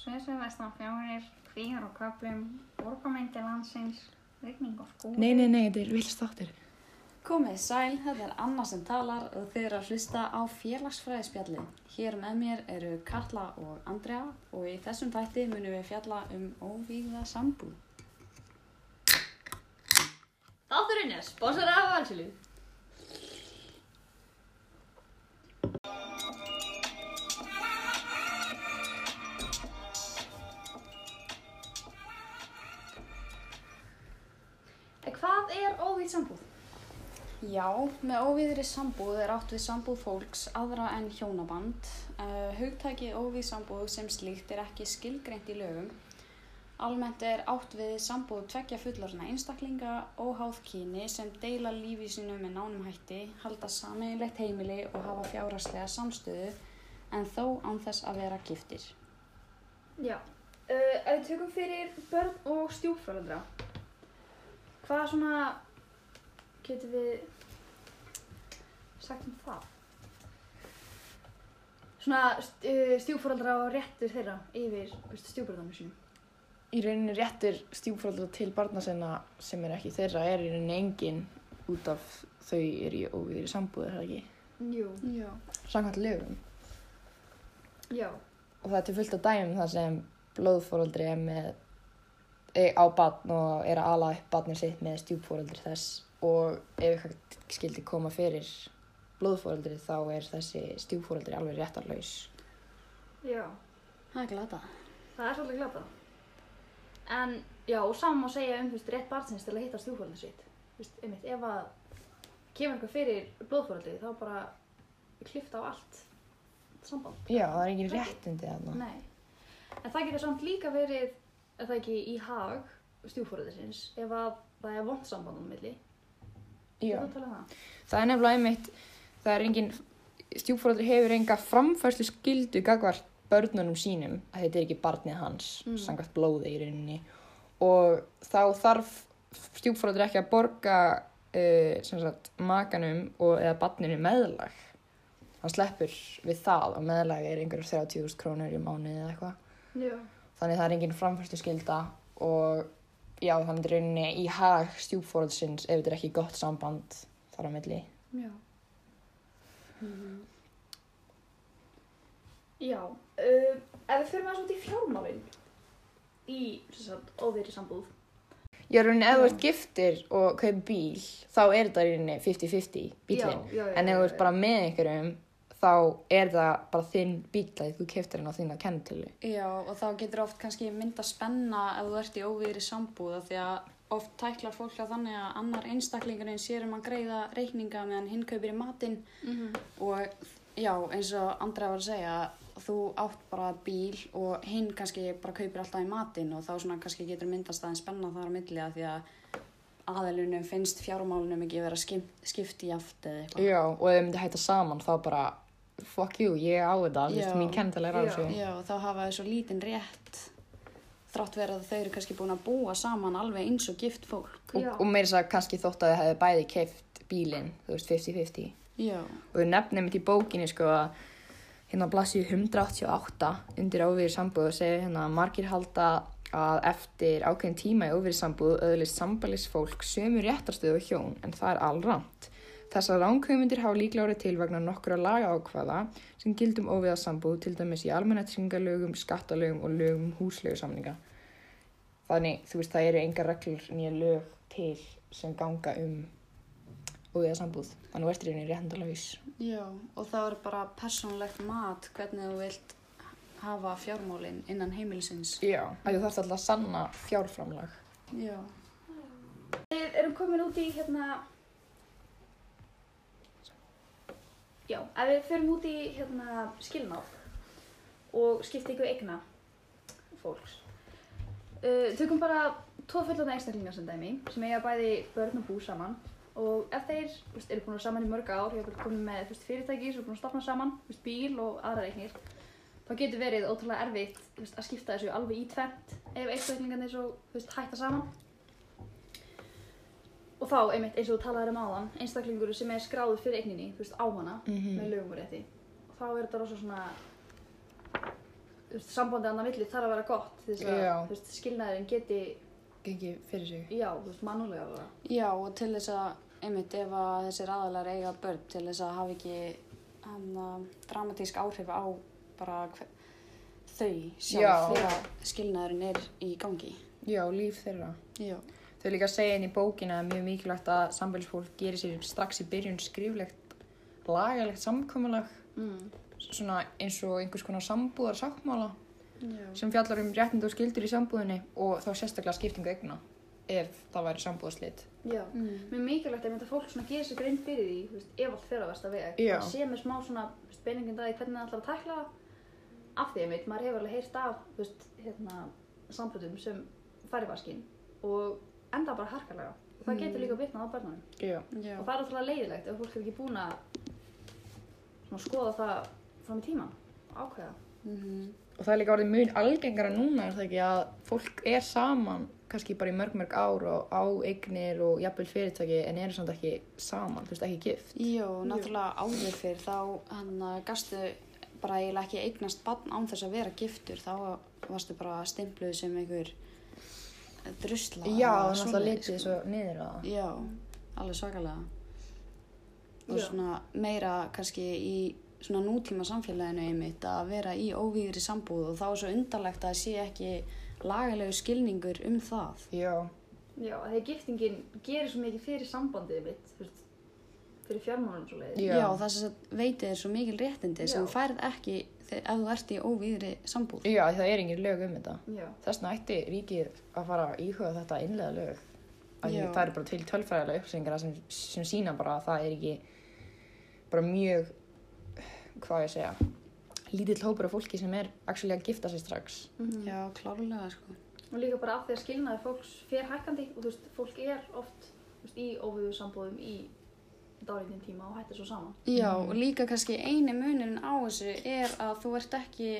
Suðsvið vestan fjárir, kvíðar og köplum, orkamændi landsins, rigning og skúri. Nei, nei, nei, þetta er villst áttur. Komið sæl, þetta er Anna sem talar og þið eru að hlusta á félagsfræðispjalli. Hér með mér eru Katla og Andrea og í þessum tætti munum við fjalla um óvígða sambúð. Þátturinn er sponsor af Valsilu. Já, með óvíðri sambúð er átt við sambúð fólks aðra en hjónaband. Uh, hugtæki óvíð sambúð sem slíkt er ekki skilgreint í lögum. Almennt er átt við sambúð tvekja fullorna einstaklinga óháð kyni sem deila lífi sínu með nánum hætti, halda sameinlegt heimili og hafa fjárhagslega samstöðu en þó án þess að vera giftir. Já, uh, ef við tökum fyrir börn og stjúpföröldra, hvað svona getum við sagt um það? Svona uh, stjúpföröldra og réttur þeirra yfir stjúpföröldarnu sínum. Í rauninni réttur stjúpfóreldra til barna sinna sem er ekki þeirra er í rauninni engin út af þau eru í óvíðri sambúð, er það ekki? Jú. Já. Samkvæmt lögum. Já. Og það er til fullt af dæmum þar sem blóðfóreldri er með e, á barn og er að ala upp barnið sitt með stjúpfóreldri þess og ef eitthvað skildi koma fyrir blóðfóreldri þá er þessi stjúpfóreldri alveg réttarlaus. Já. Það er glata. Það er svolítið glata. En já, og saman má segja um þú veist, rétt barnsins til að hitta stjúpfóröldri sitt. Þú veist, einmitt, ef að kemur eitthvað fyrir blóðfóröldri þá bara klifta á allt samband. Já, það er engin Ekki. réttindi þarna. Nei. En það getur samt líka verið, er það ekki í hag stjúpfóröldrisins, ef að það er vond samband á milli. Já. Um? Það er nefnilega einmitt, það er engin, stjúpfóreldri hefur enga framfærslu skildu gagvart börnunum sínum, að þetta er ekki barnið hans, Mm. samkvæmt blóði í rauninni. Og þá þarf stjúpfóreldri ekki að borga uh, sagt, makanum og, eða barninu meðlag. Hann sleppur við það og meðlag er einhverjum 30.000 krónur í mánuði eða eitthvað. Já. Þannig það er engin framfærslu skilda og já, þannig rauninni í hag stjúpfóreldrsins ef þetta er ekki gott samband þar á milli. Já. Já, uh, ef við fyrir maður út í fjármálinn í óvíðri sambúð. Já, rauninni, ef þú ert giftir og kaupir bíl, þá er í rauninni 50-50 bílinn. En ef þú ert bara með einhverjum, þá er það bara þinn bíl að þú keftir hann á þína kennitölu. Já, og þá getur oft kannski mynda spenna ef þú ert í óvíðri sambúð af því að oft tæklar fólk að þannig að annar einstaklingurinn sér um að greiða reikninga meðan hinn kaupir í matinn Mhm. og já, eins og Andra var að segja þú átt bara bíl og hinn kannski bara kaupir alltaf í matinn og þá svona kannski getur myndast aðeins spenna þar á milli að því að aðalunum finnst fjármálunum ekki vera skipt, skipt í aft eða eitthvað. Já, og ef þau myndi hætta saman, þá bara, fuck you, ég á þetta, þú veist, mín kennitölu er á þessu. Já, þá hafa þau svo lítinn rétt þrátt verið að þau eru kannski búin að búa saman alveg eins og gift fólk. Og, og meira þess að kannski þótt að þau hefði bæði keift bílinn, þú veist, 50-50. Já. Og þau nefnum mitt í bókinni, sko, að hérna blassið 188 undir óvíðir sambúð og segir hérna að margir halda að eftir ákveðin tíma í óvíðir sambúð öðlist sambælis fólk sömu réttarstöðu og hjón en það er allramt. Þessar ránkaumundir hafa líklega orðið til vegna nokkura laga ákvaða sem gildum óvíða sambúð til dæmis í almennættingalögum, skattalögum og lögum um húslögusamninga. Þannig, þú veist, það eru engar reglur nýja lög til sem ganga um óvíða sambúð. Þannig ert í rauninni réttindalaus. Já, og það er bara persónlegt mat hvernig þú vilt hafa fjármálinn innan heimilisins. Já. Að þú þarfst alltaf að sanna fjárframlag. Já. Við erum komin út í hérna, já, ef við förum út í hérna skilnáð og skiptingu eigna fólks. Uh, tökum bara tvo fullanda einstaklingar sem dæmi sem eiga bæði börn og bú saman og ef þeir veist, eru búin saman í mörg ár, ég hef komin með veist, fyrirtæki sem er búin að stopna saman, veist, bíl og aðra reiknir, þá getur verið ótrúlega erfitt að skipta þessu alveg í tvent ef einstaklingarnir svo þú veist, hætta saman. Og þá, einmitt, eins og þú talaðir um áðan, einstaklingur sem er skráður fyrir eigninni, þú veist, á hana, Mhm. með lögum og rétti. Og þá er þetta rosa svona, þú veist, sambandið annað milli þarf að vera gott þess að þú veist, skilnaðurinn geti, Gengi fyrir sig. já, þú veist, mannulega bara. Já, og til þess að, einmitt, ef að þessir aðalar eiga börn, til þess að hafa ekki hann dramatísk áhrif á bara hver, þau sjálf Já. þegar skilnaðurinn er í gangi. Já, líf þeirra. Já. Þau líka segja inn í bókina að mjög mikilvægt að sambælisfólk gerir sér strax í byrjun skriflegt lagalegt samkomulag Mm. svona eins og einhvers konar sambúðar sáttmála Já. sem fjallar um réttind og skildur í sambúðinni og þá sérstaklega skiptingu eigna ef það væri sambúðarslit. Já. Mm. Mér er mikilvægt að fólk gerir sér grein fyrir því, veist, ef allt fer á versta veg. Það sé með smá þú veist, beiningin dagi hvernig það ætlar að tækla það. Af því, einmitt, maður hefur alveg heyrt af, veist, hérna, samböldum sem fari vaskinn og enda bara harkalega. Og það getur líka bitnað á börnunum. Já. Já. Og það er ótrúlega leiðilegt ef fólk er ekki búin að skoða það fram í tíman og ákveða. Mhm. Og það er líka orðið mjög algengara núna er það ekki að fólk er saman kannski bara í mörg mörg ár og á eignir og jafnvel fyrirtæki en eru samt ekki saman, þú veist ekki gift. Jó, náttúrulega áður fyrr þá hann að gastu bara eiginlega ekki eignast barn án þess að vera giftur þá varstu bara stimpluð sem einhver drusla Já, það er náttúrulega svoleiðis, litið sko. svo niður á það. Já, alveg svakalega og Já. svona meira kannski í svona nútíma samfélaginu einmitt að vera í óvíðri sambúð og þá er svo undarlegt að sé ekki lagalegu skilningur um það Já, Já, að giftingin gerir svo mikið fyrir sambandið mitt, veist, fyrir fjármálum svo leiðis. Já. Já, það sem veitir þér svo mikil réttindi sem Já. þú færð ekki þegar, ef þú ert í óvíðri sambúð já það er engin lög um þetta. Þess vegna ætti ríkið að fara íhuga þetta innlega lög. Það eru bara til tölfræðilega upplýsingar sem, sem sína bara að það er ekki bara mjög, hvað ég segja, lítill hópur af fólki sem er actually að gifta sig strax. Já, klárlega sko og líka bara af því að skilnaði fólks fer hækkandi og þú veist, fólk er oft veist, í óviðu sambúðum í dálítinn tíma og hættir svo saman. Já, og líka kannski eini munurinn á þessu er að þú ert ekki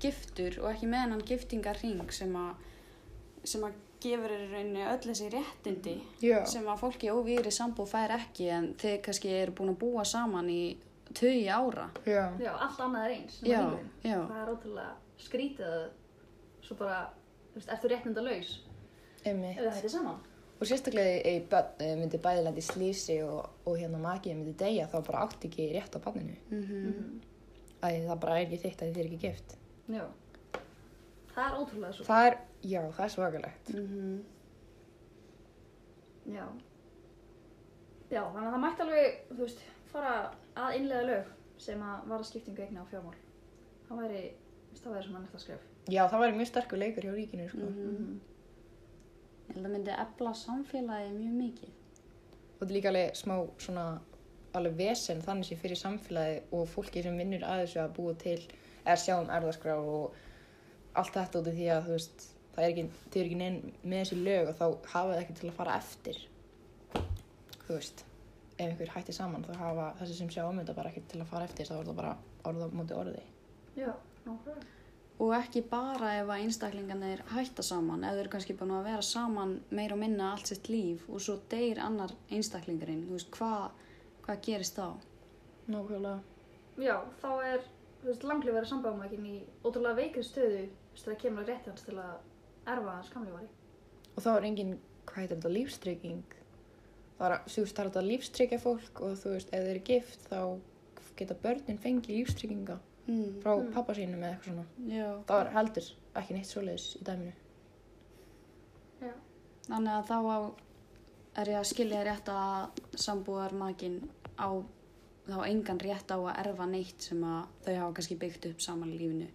giftur og ekki með hennan giftingarring sem að sem að gefur þér rauninni öll þessi réttindi Já. sem að fólki óvíðri sambúð fær ekki en þeir kannski eru búin að búa saman í tögi ára. Já. Já, allt annað er eins. Já, já. Það er ótrúlega skrítið að svo bara, þú veist, ertu réttinda laus Einmitt. ef það hættir saman. Og sérstaklega ef börn eh, myndi bæði lendi í slísi og, og hérna makið myndi deyja þá bara átti ekki rétt á banninu. Mm Æ, það bara er ekki þitt að þið er ekki gift. Já. Það er ótrúlega svo. Það er, já, það er svakalegt. Mhm. Já. Já, þannig að það mætti alveg, þú veist, fara að innlega lög sem að vara skiptingu eigna á fjármál. Það væri, það væri svona næsta skref. Já, það væri mjög sterkur leikur hjá ríkinu, sko. Mhm. Ég held að myndi efla samfélagi mjög mikið. Og þetta er líka alveg smá svona alveg vesen þannig sé fyrir samfélagi og fólki sem vinnur að þessu að búa til er sjá um erðaskrá og allt þetta út af því að þú veist það er ekki, þau eru ekki neinn með þessi lög og þá hafa það ekki til að fara eftir þú veist ef einhver hætti saman þá hafa þessi sem sjá um þetta bara ekki til að fara eftir þá er það bara orða á móti orði Já, nákvæmlega. Og ekki bara ef að einstaklingarnir hætta saman, þau eru kannski búin að vera saman meir og minna allt sitt líf og svo deyr annar einstaklingarinn, þú veist, hvað hva gerist þá? Nákvæmlega Já, þá er, þú veist, langlífari sambáðumækin í ótrúlega veikri stöðu, þú veist, það kemur að rétti hans til að erfa hans kamlífari. og þá er engin, hvað heitir þetta, lífstrygging það er, þú veist, það er þetta lífstryggja fólk og þú veist, ef þau eru gift þá geta börnin fengið lífstrygginga Mm. frá pappa sínum eða eitthvað svona Já, það var heldur ekki neitt svoleiðis í dæminu Já. þannig að þá á, er ég að skilja rétt að sambúðar makin á þá engan rétt á að erfa neitt sem að þau hafa kannski byggt upp saman í lífinu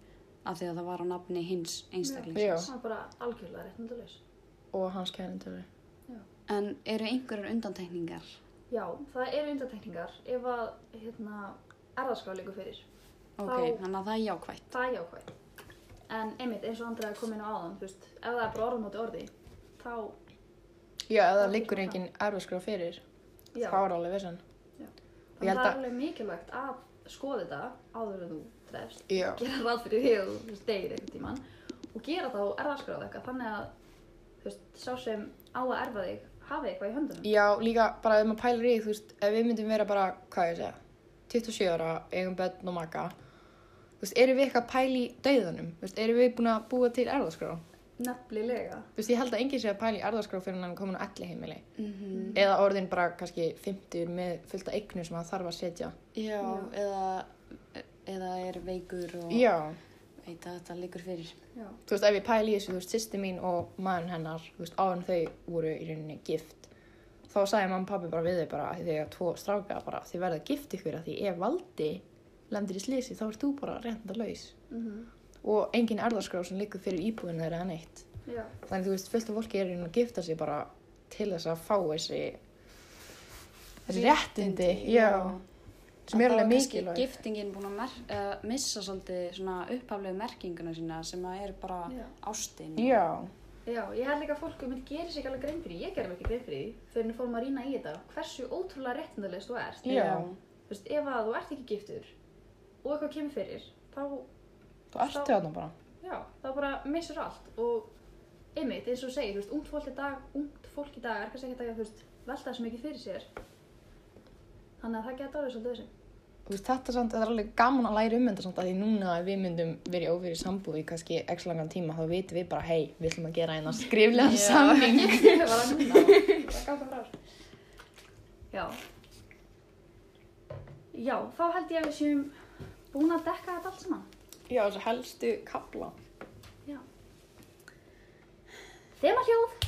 af því að það var á nafni hins einstaklingsins. Já. Það er bara algjörlega réttindalaus. og hans kærintölu En eru einhverjar undantekningar? Já, það eru undantekningar ef að, hérna, erðaskrá líka fyrir. Ok, Þá- þannig að það er jákvætt. Það er jákvæmt. En einmitt, eins og Andrea kom inn á áðan, þú veist, ef það er bara orð á móti orði, þá, já, ef það liggur engin erfaskrá fyrir já. þá er alveg vissan Þannig held það er að- alveg mikilvægt að skoða þetta áður en þú drefst. já, Gera ráð fyrir því að þú degir einhvern tíman og gera þá erðaskráð eitthvað þannig að, þú veist, sá sem á að erfa þig hafi eitthvað í höndunum. já, líka bara ef maður pælir í því, þú veist, ef við myndum vera bara, hvað ég að segja 27 ára, eigum börn og maka Þú veist, erum við eitthvað að pæla í dauðanum? Þú veist, erum við búin að búa til erðaskrá? Nefnilega. Þú veist, ég held að enginn sé að pæla í erðaskrá fyrir hann komin á elli heimili. Mhm. Eða orðin bara kannski 50 með fullt af eignum sem það þarf að setja. Já, Já. eða, eða er veikur og Já. veit að þetta liggur fyrir. Já. Þú veist, ef ég pæla í þessu, þú veist, sýsti mín og maður hennar, þú veist, áður en þau voru í rauninni gift. Þá sagði mamma og pappi bara við þau bara, þegar lendir í slísi, þá ert þú bara reynda laus. Mm Og engin erðaskrá sem liggur fyrir íbúinu þeirra en eitt. Já. Þannig þú veist, fullt af fólki er að gifta sig bara til þess að fá þessi, þessi réttindi, já, sem er alveg mikilvæg. giftingin búin að uh, missa svolítið svona upphaflegu merkinguna sína sem að er bara Já. ástin. Já, Já, ég held líka að fólk myndi gera sér ekki alveg grein fyrir, ég gerði mér ekki grein fyrir fyrir að fórum að rýna í þetta, hversu ótrúlega réttindalegst þú ert. Já. Þú veist, ef að þú ert ekki giftur og eitthvað kemur fyrir, þá, þú ertu þarna bara. já, þá bara missur allt og einmitt, eins og segir, þú veist, ungt fólk í dag, ungt fólk í dag er kannski ekki að, þú veist, velta þessu mikið fyrir sér. Þannig að það geta alveg svolítið þessu. Þú veist, þetta samt, er alveg gaman að læra um þetta samt að því núna ef við myndum verið óverið sambúð í kannski x langan tíma þá vitum við bara, hei, við ætlum að gera eina skriflegan samning. Það var að núna, það gaf það frá. Já. Já, þá held ég að við séum búin að dekka þetta allt saman. Já, þessu helstu kapla. Þema hljóð.